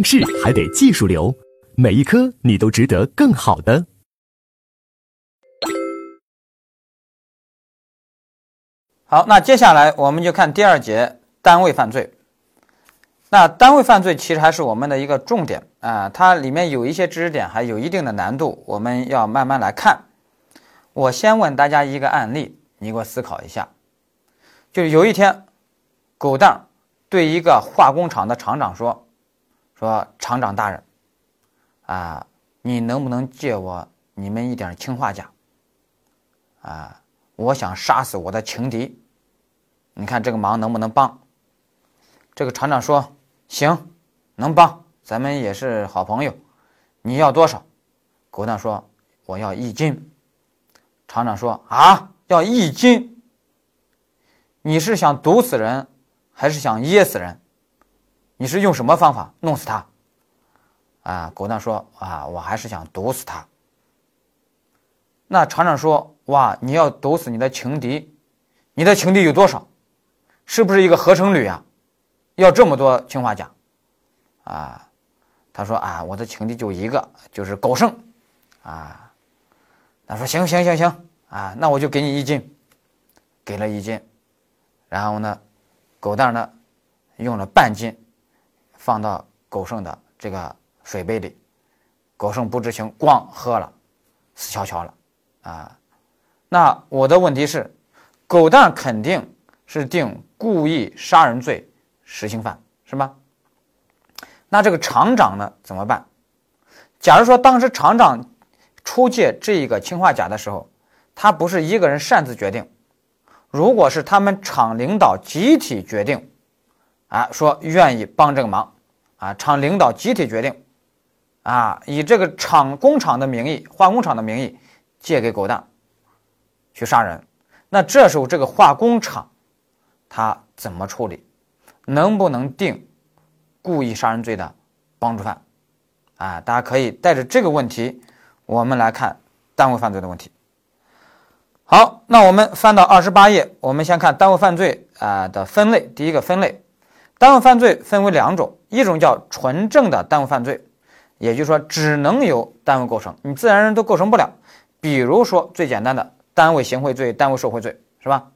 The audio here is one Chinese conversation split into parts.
应试还得技术流，每一科你都值得更好的。好，那接下来我们就看第二节单位犯罪。那单位犯罪其实还是我们的一个重点啊，它里面有一些知识点还有一定的难度，我们要慢慢来看。我先问大家一个案例，你给我思考一下。就是有一天，狗蛋对一个化工厂的厂长说：“说厂长大人，啊，你能不能借我你们一点氰化钾？啊，我想杀死我的情敌。”你看这个忙能不能帮？这个厂长说：“行，能帮，咱们也是好朋友。你要多少？”狗蛋说：“我要一斤。”厂长说：“啊，要一斤？你是想毒死人，还是想噎死人？你是用什么方法弄死他？”啊，狗蛋说：“啊，我还是想毒死他。”那厂长说：“哇，你要毒死你的情敌，你的情敌有多少？”是不是一个合成铝啊？要这么多氰化钾啊？他说啊，我的情敌就一个，就是狗剩啊。他说行行行行啊，那我就给你一斤，给了一斤。然后呢，狗蛋呢用了半斤，放到狗剩的这个水杯里，狗剩不知情，咣喝了，死翘翘了啊。那我的问题是，狗蛋肯定。是定故意杀人罪实行犯是吧？那这个厂长呢怎么办？假如说当时厂长出借这一个氰化钾的时候，他不是一个人擅自决定，如果是他们厂领导集体决定，啊，说愿意帮这个忙，啊，厂领导集体决定，啊，以这个厂工厂的名义、化工厂的名义借给狗蛋去杀人，那这时候这个化工厂。他怎么处理？能不能定故意杀人罪的帮助犯？啊，大家可以带着这个问题，我们来看单位犯罪的问题。好，那我们翻到二十八页，我们先看单位犯罪啊的分类。第一个分类，单位犯罪分为两种，一种叫纯正的单位犯罪，也就是说只能由单位构成，你自然人都构成不了。比如说最简单的单位行贿罪、单位受贿罪，是吧？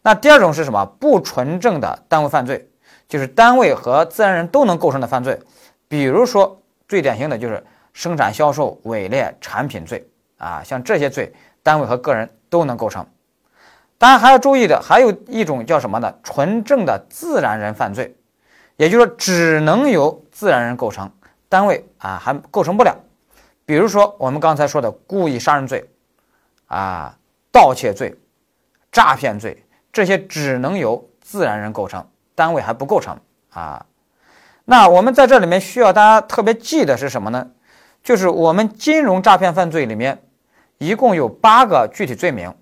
那第二种是什么？不纯正的单位犯罪，就是单位和自然人都能构成的犯罪。比如说，最典型的就是生产销售伪劣产品罪啊，像这些罪，单位和个人都能构成。当然还要注意的，还有一种叫什么呢？纯正的自然人犯罪，也就是说，只能由自然人构成，单位啊还构成不了。比如说我们刚才说的故意杀人罪啊、盗窃罪、诈骗罪。这些只能由自然人构成，单位还不构成啊。那我们在这里面需要大家特别记的是什么呢？就是我们金融诈骗犯罪里面一共有八个具体罪名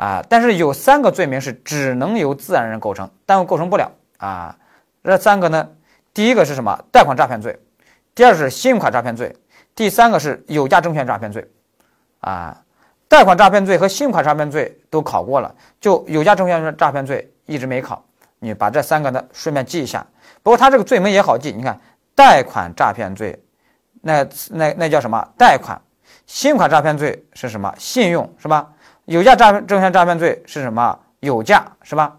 啊，但是有三个罪名是只能由自然人构成，单位构成不了啊。这三个呢，第一个是什么？贷款诈骗罪，第二是信用卡诈骗罪，第三个是有价证券诈骗罪啊。贷款诈骗罪和信用卡诈骗罪都考过了，就有价证券诈骗罪一直没考。你把这三个呢顺便记一下。不过他这个罪名也好记，你看贷款诈骗罪，那那那叫什么？贷款。信用卡诈骗罪是什么？信用是吧？有价诈证券诈骗罪是什么？有价是吧？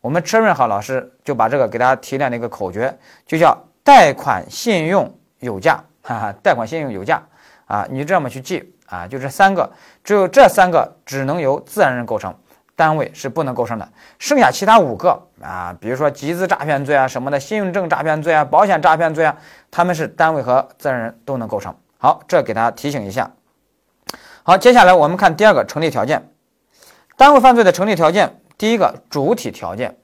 我们车润好老师就把这个给大家提炼了一个口诀，就叫贷款信用有价，哈哈，贷款信用有价啊，你这么去记。啊，就这三个，只有这三个只能由自然人构成，单位是不能构成的。剩下其他五个啊，比如说集资诈骗罪啊什么的，信用证诈骗罪啊，保险诈骗罪啊，他们是单位和自然人都能构成。好，这给大家提醒一下。好，接下来我们看第二个成立条件，单位犯罪的成立条件，第一个主体条件。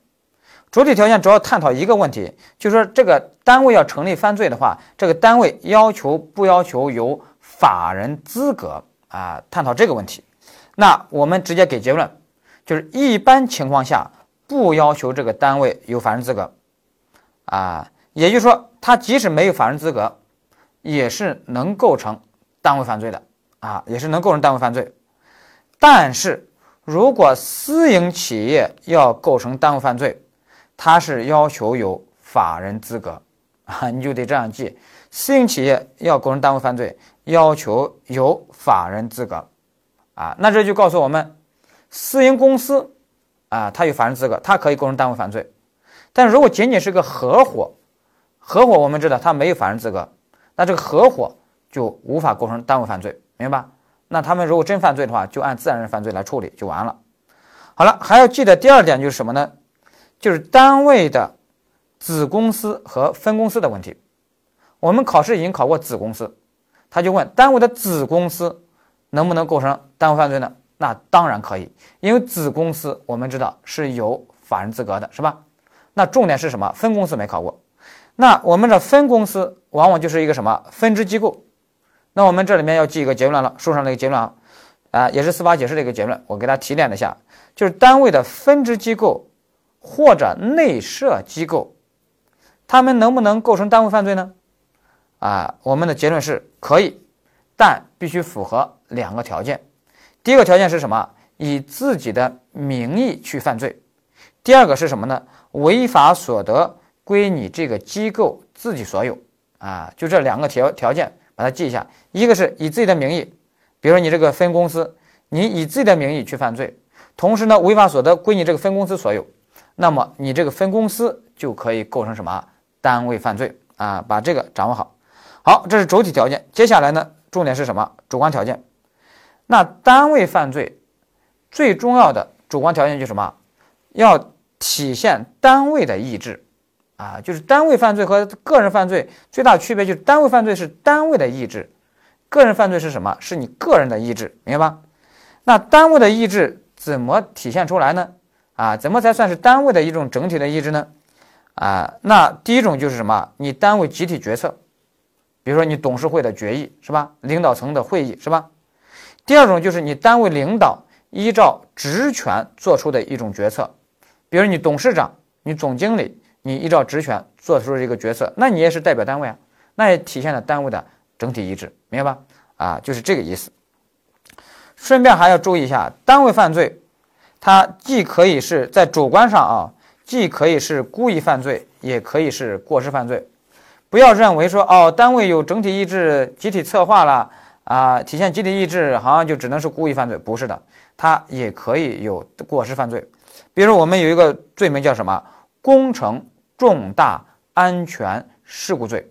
主体条件主要探讨一个问题，就是说这个单位要成立犯罪的话，这个单位要求不要求有。法人资格啊，探讨这个问题，那我们直接给结论，就是一般情况下不要求这个单位有法人资格啊，也就是说，他即使没有法人资格，也是能构成单位犯罪的啊，也是能构成单位犯罪。但是如果私营企业要构成单位犯罪，它是要求有法人资格啊，你就得这样记：私营企业要构成单位犯罪，要求有法人资格啊。那这就告诉我们，私营公司啊，它有法人资格，它可以构成单位犯罪。但如果仅仅是个合伙，合伙我们知道它没有法人资格，那这个合伙就无法构成单位犯罪，明白？那他们如果真犯罪的话，就按自然人犯罪来处理就完了。好了，还要记得第二点就是什么呢？就是单位的子公司和分公司的问题。我们考试已经考过子公司，他就问单位的子公司能不能构成单位犯罪呢？那当然可以，因为子公司我们知道是有法人资格的，是吧？那重点是什么？分公司没考过。那我们的分公司往往就是一个什么分支机构？那我们这里面要记一个结论了，书上的一个结论啊，啊，也是司法解释的一个结论，我给大家提炼了一下，就是单位的分支机构或者内设机构，他们能不能构成单位犯罪呢？啊，我们的结论是可以，但必须符合两个条件。第一个条件是什么？以自己的名义去犯罪。第二个是什么呢？违法所得归你这个机构自己所有。啊，就这两个条条件。把它记一下，一个是以自己的名义，比如说你这个分公司，你以自己的名义去犯罪，同时呢违法所得归你这个分公司所有，那么你这个分公司就可以构成什么单位犯罪啊？把这个掌握好。好，这是主体条件。接下来呢，重点是什么？主观条件。那单位犯罪最重要的主观条件就是什么？要体现单位的意志。啊，就是单位犯罪和个人犯罪最大区别就是单位犯罪是单位的意志，个人犯罪是什么？是你个人的意志，明白吧？那单位的意志怎么体现出来呢？啊，怎么才算是单位的一种整体的意志呢？啊，那第一种就是什么？你单位集体决策，比如说你董事会的决议是吧？领导层的会议是吧？第二种就是你单位领导依照职权做出的一种决策，比如你董事长、你总经理。你依照职权做出了这个决策，那你也是代表单位啊，那也体现了单位的整体意志，明白吧？啊，就是这个意思。顺便还要注意一下，单位犯罪，它既可以是在主观上啊，既可以是故意犯罪，也可以是过失犯罪。不要认为说哦，单位有整体意志，集体策划了啊，体现集体意志，好像就只能是故意犯罪，不是的，它也可以有过失犯罪。比如我们有一个罪名叫什么？工程重大安全事故罪，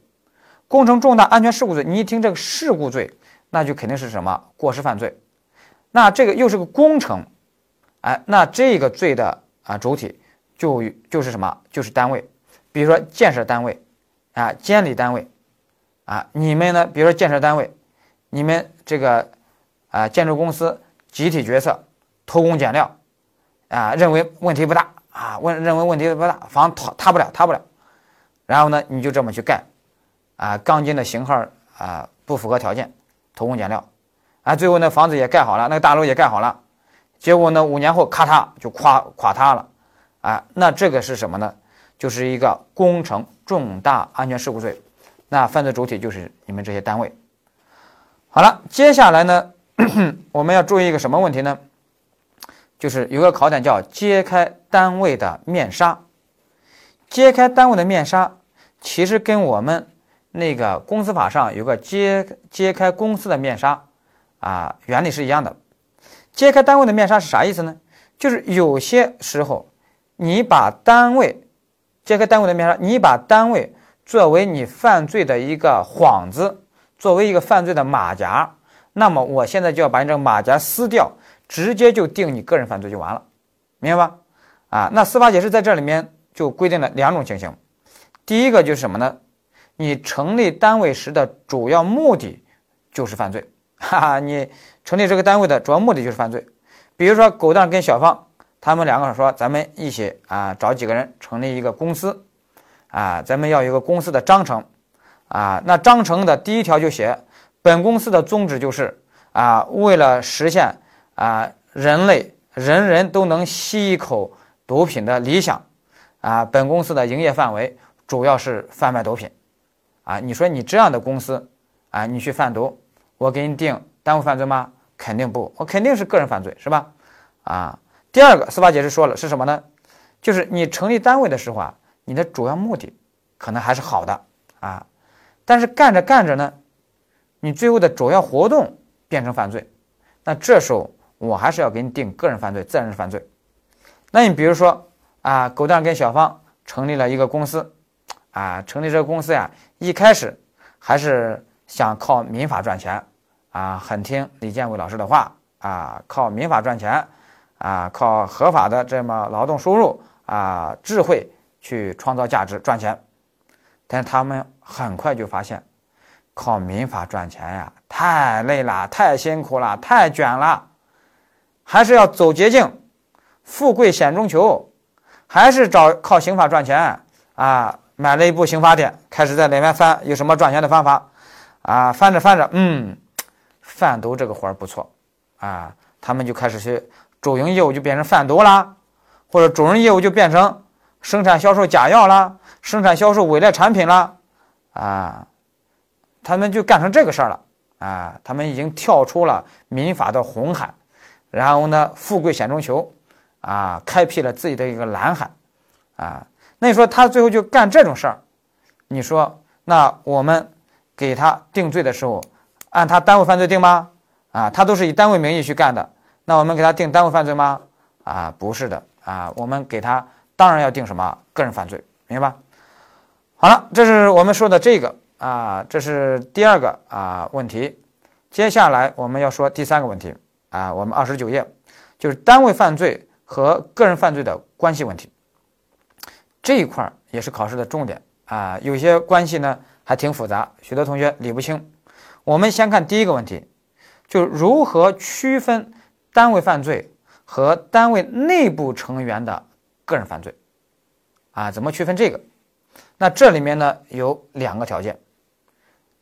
工程重大安全事故罪，你一听这个事故罪，那就肯定是什么过失犯罪。那这个又是个工程，哎，那这个罪的啊主体就就是什么？就是单位，比如说建设单位啊，监理单位啊，你们呢？比如说建设单位，你们这个啊建筑公司集体决策，偷工减料啊，认为问题不大。啊，问认为问题不大，房塌塌不了，塌不了。然后呢，你就这么去盖，啊，钢筋的型号啊不符合条件，偷工减料，啊，最后那房子也盖好了，那个大楼也盖好了，结果呢，五年后咔嚓就垮垮塌了，啊，那这个是什么呢？就是一个工程重大安全事故罪，那犯罪主体就是你们这些单位。好了，接下来呢，我们要注意一个什么问题呢？就是有个考点叫揭开单位的面纱，揭开单位的面纱，其实跟我们那个公司法上有个揭揭开公司的面纱啊，原理是一样的。揭开单位的面纱是啥意思呢？就是有些时候你把单位揭开单位的面纱，你把单位作为你犯罪的一个幌子，作为一个犯罪的马甲，那么我现在就要把你这个马甲撕掉。直接就定你个人犯罪就完了，明白吧？啊，那司法解释在这里面就规定了两种情形，第一个就是什么呢？你成立单位时的主要目的就是犯罪，哈哈，你成立这个单位的主要目的就是犯罪。比如说，狗蛋跟小芳他们两个说，咱们一起啊找几个人成立一个公司，啊，咱们要有个公司的章程，啊，那章程的第一条就写，本公司的宗旨就是啊，为了实现。啊，人类人人都能吸一口毒品的理想，啊，本公司的营业范围主要是贩卖毒品，啊，你说你这样的公司，啊，你去贩毒，我给你定单位犯罪吗？肯定不，我肯定是个人犯罪，是吧？啊，第二个司法解释说了是什么呢？就是你成立单位的时候啊，你的主要目的可能还是好的，啊。但是干着干着呢，你最后的主要活动变成犯罪，那这时候我还是要给你定个人犯罪、自然人犯罪。那你比如说啊，狗蛋跟小芳成立了一个公司，啊，成立这个公司呀，一开始还是想靠民法赚钱，啊，很听李建伟老师的话，啊，靠民法赚钱，啊，靠合法的这么劳动收入，啊，智慧去创造价值赚钱，但是他们很快就发现，靠民法赚钱呀，太累了，太辛苦了，太卷了，还是要走捷径。富贵险中求，还是找靠刑法赚钱啊？买了一部刑法典，开始在里面翻有什么赚钱的方法啊？翻着翻着，嗯，贩毒这个活儿不错啊，他们就开始去主营业务就变成贩毒啦，或者主营业务就变成生产销售假药啦，生产销售伪劣产品啦，啊，他们就干成这个事儿了啊！他们已经跳出了民法的红海，然后呢，富贵险中求。啊，开辟了自己的一个蓝海，啊，那你说他最后就干这种事儿，你说那我们给他定罪的时候，按他单位犯罪定吗？啊，他都是以单位名义去干的，那我们给他定单位犯罪吗？啊，不是的，啊，我们给他当然要定什么个人犯罪，明白吧？好了，这是我们说的这个啊，这是第二个啊问题，接下来我们要说第三个问题啊，我们二十九页就是单位犯罪。和个人犯罪的关系问题，这一块儿也是考试的重点啊。有些关系呢还挺复杂，许多同学理不清。我们先看第一个问题，就是如何区分单位犯罪和单位内部成员的个人犯罪啊？怎么区分这个？那这里面呢有两个条件。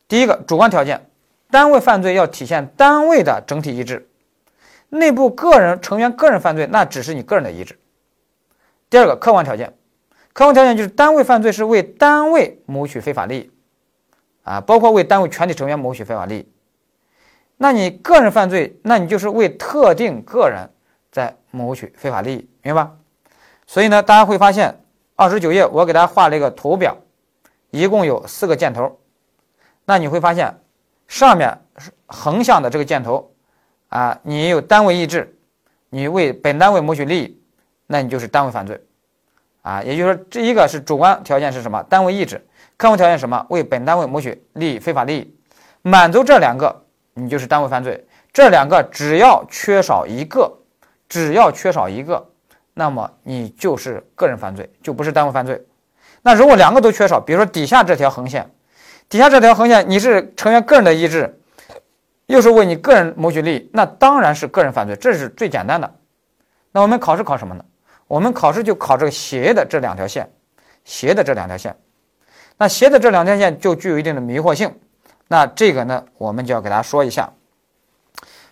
第一个主观条件，单位犯罪要体现单位的整体意志。内部个人成员个人犯罪，那只是你个人的意志。第二个客观条件，客观条件就是单位犯罪是为单位谋取非法利益，啊，包括为单位全体成员谋取非法利益。那你个人犯罪，那你就是为特定个人在谋取非法利益，明白吧？所以呢，大家会发现二十九页我给大家画了一个图表，一共有四个箭头。那你会发现上面是横向的这个箭头。啊，你有单位意志，你为本单位谋取利益，那你就是单位犯罪，啊，也就是说，这一个是主观条件是什么？单位意志，客观条件什么？为本单位谋取利益，非法利益，满足这两个，你就是单位犯罪。这两个只要缺少一个，只要缺少一个，那么你就是个人犯罪，就不是单位犯罪。那如果两个都缺少，比如说底下这条横线，底下这条横线，你是成员个人的意志。又是为你个人谋取利益，那当然是个人犯罪，这是最简单的。那我们考试考什么呢？我们考试就考这个斜的这两条线，斜的这两条线。那斜的这两条线就具有一定的迷惑性。那这个呢，我们就要给大家说一下。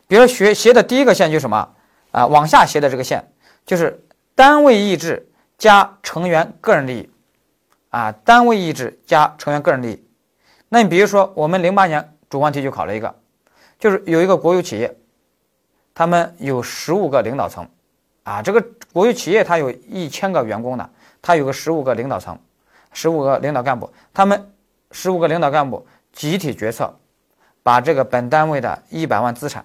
比如学斜的第一个线就是什么啊？往下斜的这个线就是单位意志加成员个人利益啊，单位意志加成员个人利益。那你比如说，我们零八年主观题就考了一个。就是有一个国有企业，他们有十五个领导层，啊，这个国有企业它有一千个员工呢，它有个十五个领导层，十五个领导干部，他们十五个领导干部集体决策，把这个本单位的一百万资产，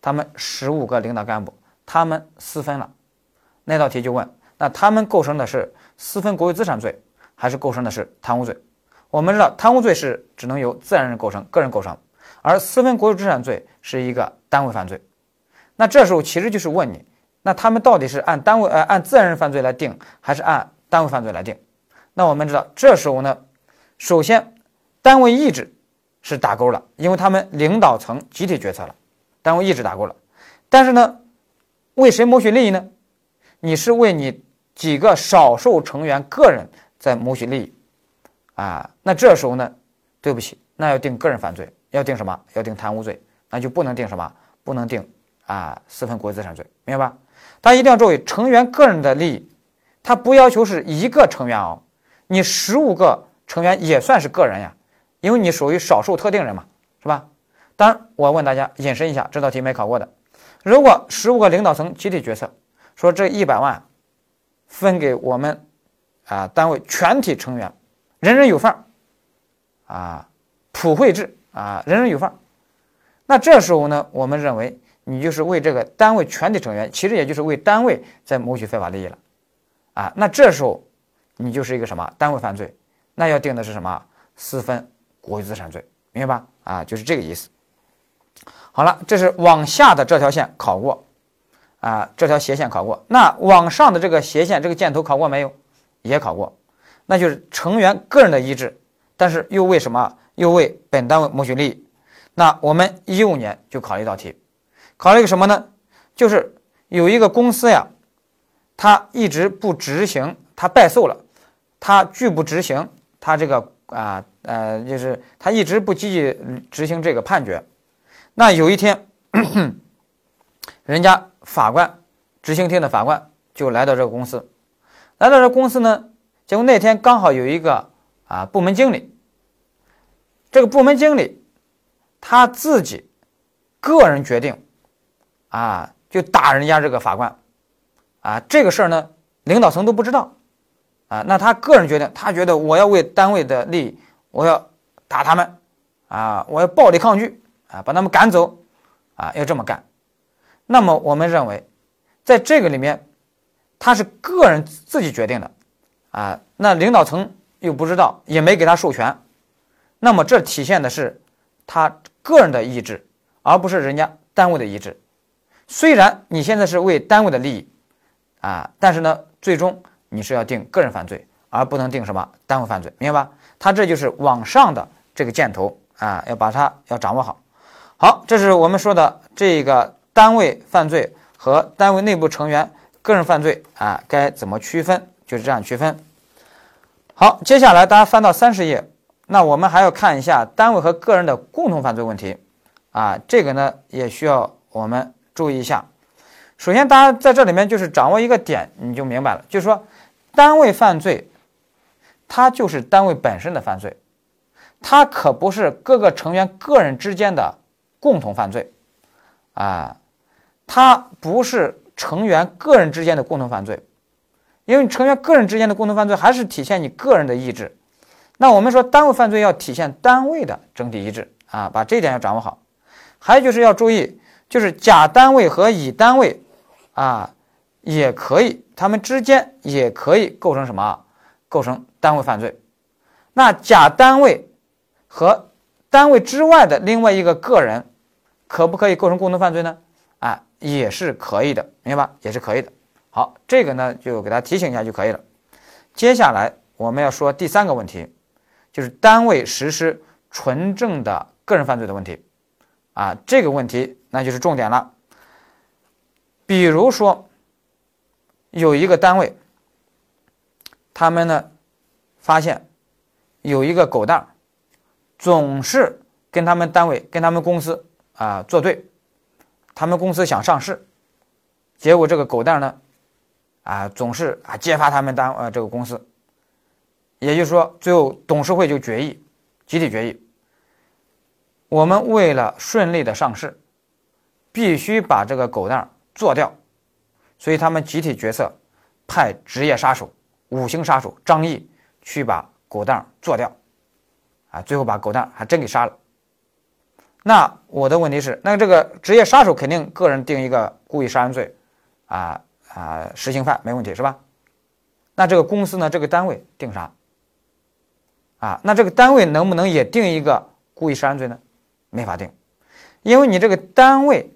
他们十五个领导干部他们私分了，那道题就问，那他们构成的是私分国有资产罪，还是构成的是贪污罪？我们知道贪污罪是只能由自然人构成，个人构成。而私分国有资产罪是一个单位犯罪，那这时候其实就是问你，那他们到底是按单位呃按自然人犯罪来定，还是按单位犯罪来定？那我们知道这时候呢，首先单位意志是打勾了，因为他们领导层集体决策了，单位意志打勾了。但是呢，为谁谋取利益呢？你是为你几个少数成员个人在谋取利益啊？那这时候呢，对不起，那要定个人犯罪。要定什么？要定贪污罪，那就不能定什么？不能定啊私分国有资产罪，明白吧？大家一定要注意，成员个人的利益，他不要求是一个成员哦，你十五个成员也算是个人呀，因为你属于少数特定人嘛，是吧？当然，我问大家引申一下，这道题没考过的，如果十五个领导层集体决策，说这一百万分给我们啊单位全体成员，人人有份儿，啊普惠制啊人人有份。那这时候呢，我们认为你就是为这个单位全体成员，其实也就是为单位在谋取非法利益了啊。那这时候你就是一个什么单位犯罪？那要定的是什么私分国有资产罪，明白吧？啊，就是这个意思。好了，这是往下的这条线考过。啊，这条斜线考过，那往上的这个斜线，这个箭头考过没有？也考过，那就是成员个人的意志，但是又为什么又为本单位谋取利益？那我们一五年就考了一道题，考了一个什么呢？就是有一个公司呀，他一直不执行，他败诉了，他拒不执行，他这个啊呃，就是他一直不积极执行这个判决。那有一天，人家。法官，执行庭的法官就来到这个公司，来到这公司呢，结果那天刚好有一个啊部门经理，这个部门经理他自己个人决定啊，就打人家这个法官啊，这个事儿呢领导层都不知道啊，那他个人决定，他觉得我要为单位的利益，我要打他们啊，我要暴力抗拒啊，把他们赶走啊，要这么干。那么我们认为，在这个里面，他是个人自己决定的，啊，那领导层又不知道，也没给他授权，那么这体现的是他个人的意志，而不是人家单位的意志。虽然你现在是为单位的利益，啊，但是呢，最终你是要定个人犯罪，而不能定什么单位犯罪，明白吧？他这就是往上的这个箭头啊，要把它要掌握好。好，这是我们说的这个。单位犯罪和单位内部成员个人犯罪啊，该怎么区分？就是这样区分。好，接下来大家翻到三十页，那我们还要看一下单位和个人的共同犯罪问题啊，这个呢也需要我们注意一下。首先，大家在这里面就是掌握一个点，你就明白了，就是说单位犯罪，它就是单位本身的犯罪，它可不是各个成员个人之间的共同犯罪啊。它不是成员个人之间的共同犯罪，因为成员个人之间的共同犯罪还是体现你个人的意志。那我们说单位犯罪要体现单位的整体意志啊，把这点要掌握好。还有就是要注意，就是甲单位和乙单位啊，也可以，他们之间也可以构成什么？构成单位犯罪。那甲单位和单位之外的另外一个个人，可不可以构成共同犯罪呢？啊？也是可以的，明白吧？也是可以的。好，这个呢就给大家提醒一下就可以了。接下来我们要说第三个问题，就是单位实施纯正的个人犯罪的问题。啊，这个问题那就是重点了。比如说，有一个单位，他们呢发现有一个狗蛋总是跟他们单位、跟他们公司啊作对。他们公司想上市，结果这个狗蛋呢，啊，总是啊揭发他们单呃这个公司，也就是说，最后董事会就决议，集体决议，我们为了顺利的上市，必须把这个狗蛋做掉，所以他们集体决策，派职业杀手、五星杀手张毅去把狗蛋做掉，啊，最后把狗蛋还真给杀了。那我的问题是，那这个职业杀手肯定个人定一个故意杀人罪，啊啊，实行犯没问题是吧？那这个公司呢，这个单位定啥？啊，那这个单位能不能也定一个故意杀人罪呢？没法定，因为你这个单位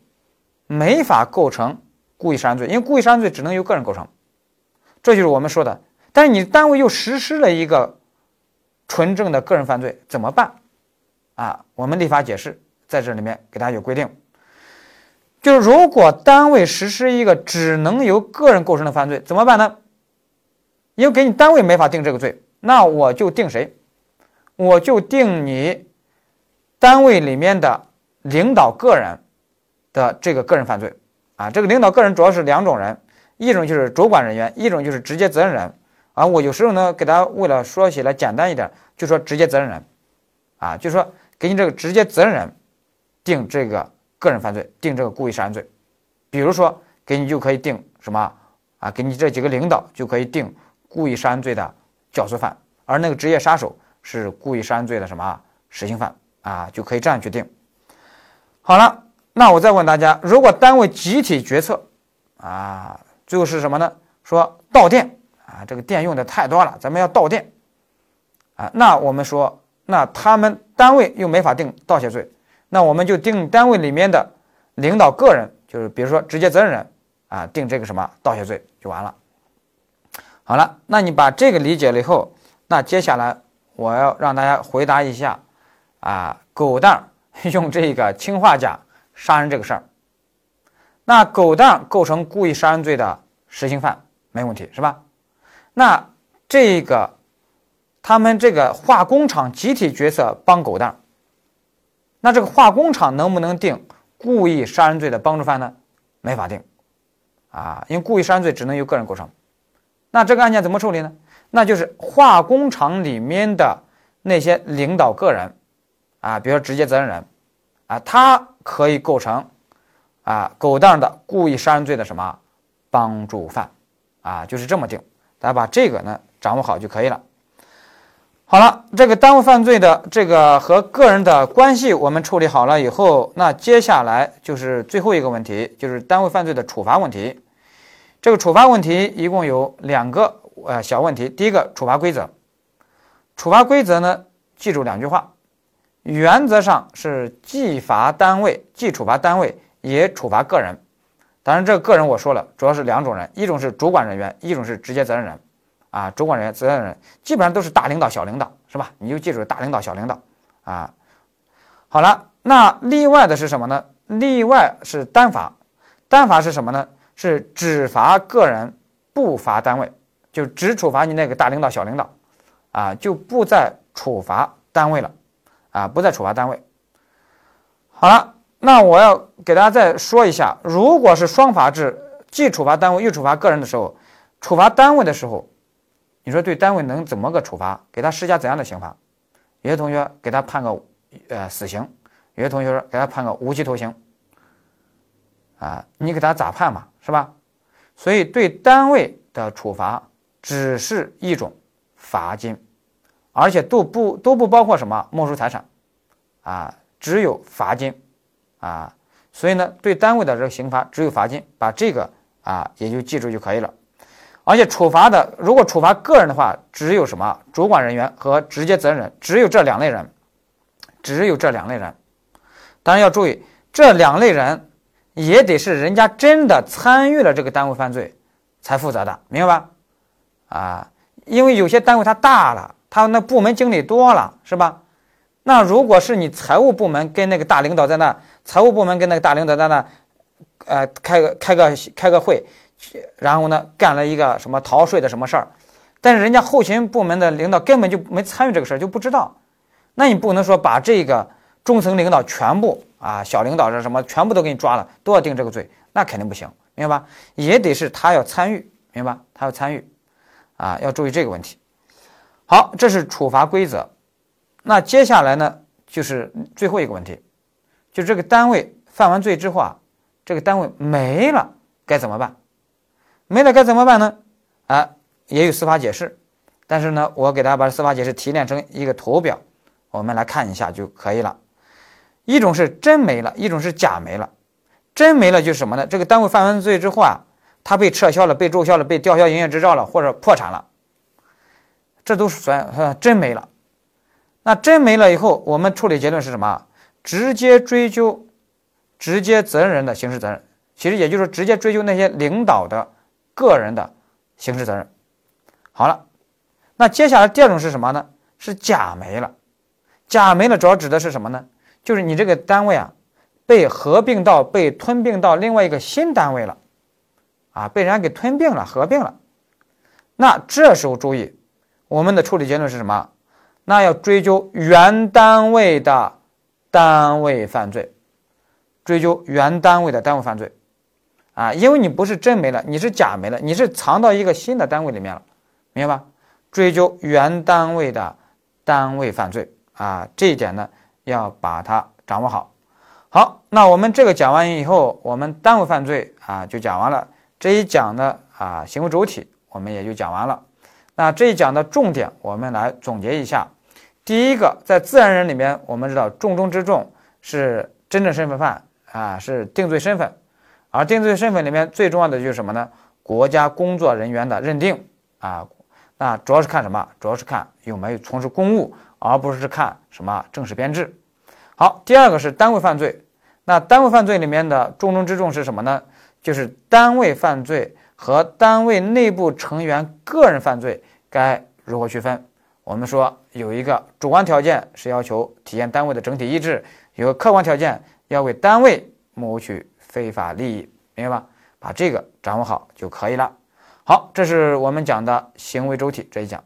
没法构成故意杀人罪，因为故意杀人罪只能由个人构成，这就是我们说的。但是你单位又实施了一个纯正的个人犯罪，怎么办？啊，我们立法解释。在这里面给大家有规定，就是如果单位实施一个只能由个人构成的犯罪，怎么办呢？因为给你单位没法定这个罪，那我就定谁？我就定你单位里面的领导个人的这个个人犯罪啊。这个领导个人主要是两种人，一种就是主管人员，一种就是直接责任人。啊，我有时候呢给大家为了说起来简单一点，就说直接责任人啊，就说给你这个直接责任人。定这个个人犯罪，定这个故意杀人罪，比如说给你就可以定什么啊？给你这几个领导就可以定故意杀人罪的教唆犯，而那个职业杀手是故意杀人罪的什么实行犯啊，就可以这样去定。好了，那我再问大家，如果单位集体决策啊，最后是什么呢？说到电啊，这个电用的太多了，咱们要盗电啊，那我们说，那他们单位又没法定盗窃罪，那我们就定单位里面的领导个人，就是比如说直接责任人啊，定这个什么盗窃罪就完了。好了，那你把这个理解了以后，那接下来我要让大家回答一下，啊，狗蛋 用这个氰化钾杀人这个事儿。那狗蛋构成故意杀人罪的实行犯，没问题是吧？那这个他们这个化工厂集体决策帮狗蛋，那这个化工厂能不能定故意杀人罪的帮助犯呢？没法定，啊，因为故意杀人罪只能由个人构成。那这个案件怎么处理呢？那就是化工厂里面的那些领导个人，啊，比如说直接责任人，啊，他可以构成啊狗蛋的故意杀人罪的什么帮助犯，啊，就是这么定。大家把这个呢掌握好就可以了。好了，这个单位犯罪的这个和个人的关系我们处理好了以后，那接下来就是最后一个问题，就是单位犯罪的处罚问题。这个处罚问题一共有两个呃小问题。第一个处罚规则，处罚规则呢，记住两句话，原则上是既罚单位，既处罚单位，也处罚个人。当然，这个个人我说了，主要是两种人，一种是主管人员，一种是直接责任人。啊，主管人员、责任人基本上都是大领导、小领导，是吧？你就记住大领导、小领导啊。好了，那例外的是什么呢？例外是单罚，单罚是什么呢？是只罚个人，不罚单位，就只处罚你那个大领导、小领导，啊，就不再处罚单位了，啊，不再处罚单位。好了，那我要给大家再说一下，如果是双罚制，既处罚单位又处罚个人的时候，处罚单位的时候，你说对单位能怎么个处罚？给他施加怎样的刑罚？有些同学给他判个呃死刑，有些同学说给他判个无期徒刑。啊，你给他咋判嘛，是吧？所以对单位的处罚只是一种罚金，而且都不都不包括什么没收财产，啊，只有罚金，啊，所以呢，对单位的这个刑罚只有罚金，把这个啊也就记住就可以了。而且处罚的，如果处罚个人的话，只有什么主管人员和直接责任人，只有这两类人，只有这两类人。当然要注意，这两类人。也得是人家真的参与了这个单位犯罪，才负责的，明白吧？啊，因为有些单位它大了，它那部门经理多了，是吧？那如果是你财务部门跟那个大领导在那，财务部门跟那个大领导在那，呃，开个开个开个会，然后呢，干了一个什么逃税的什么事儿，但是人家后勤部门的领导根本就没参与这个事儿，就不知道，那你不能说把这个中层领导全部。啊，小领导这什么全部都给你抓了，都要定这个罪，那肯定不行，明白吧？也得是他要参与，明白吧？他要参与，啊，要注意这个问题。好，这是处罚规则。那接下来呢，就是最后一个问题，就这个单位犯完罪之后啊，这个单位没了该怎么办？没了该怎么办呢？啊，也有司法解释，但是呢，我给大家把司法解释提炼成一个图表，我们来看一下就可以了。一种是真没了，一种是假没了。真没了就是什么呢？这个单位犯完罪之后啊，他被撤销了、被注销了、被吊销营业执照了，或者破产了，这都是算真没了。那真没了以后，我们处理结论是什么？直接追究直接责任人的刑事责任，其实也就是直接追究那些领导的个人的刑事责任。好了，那接下来第二种是什么呢？是假没了。假没了主要指的是什么呢？就是你这个单位啊，被合并到被吞并到另外一个新单位了，啊，被人家给吞并了、合并了。那这时候注意，我们的处理结论是什么？那要追究原单位的单位犯罪，追究原单位的单位犯罪，啊，因为你不是真没了，你是假没了，你是藏到一个新的单位里面了，明白吧？追究原单位的单位犯罪，啊，这一点呢。要把它掌握好。好，那我们这个讲完以后，我们单位犯罪啊就讲完了。这一讲的啊行为主体我们也就讲完了。那这一讲的重点，我们来总结一下。第一个，在自然人里面，我们知道重中之重是真正身份犯啊，是定罪身份，而定罪身份里面最重要的就是什么呢？国家工作人员的认定啊，那主要是看什么？主要是看有没有从事公务，而不是看什么正式编制。好，第二个是单位犯罪，那单位犯罪里面的重中之重是什么呢？就是单位犯罪和单位内部成员个人犯罪该如何区分？我们说有一个主观条件是要求体现单位的整体意志，有个客观条件要为单位谋取非法利益，明白吧？把这个掌握好就可以了。好，这是我们讲的行为周体这一讲。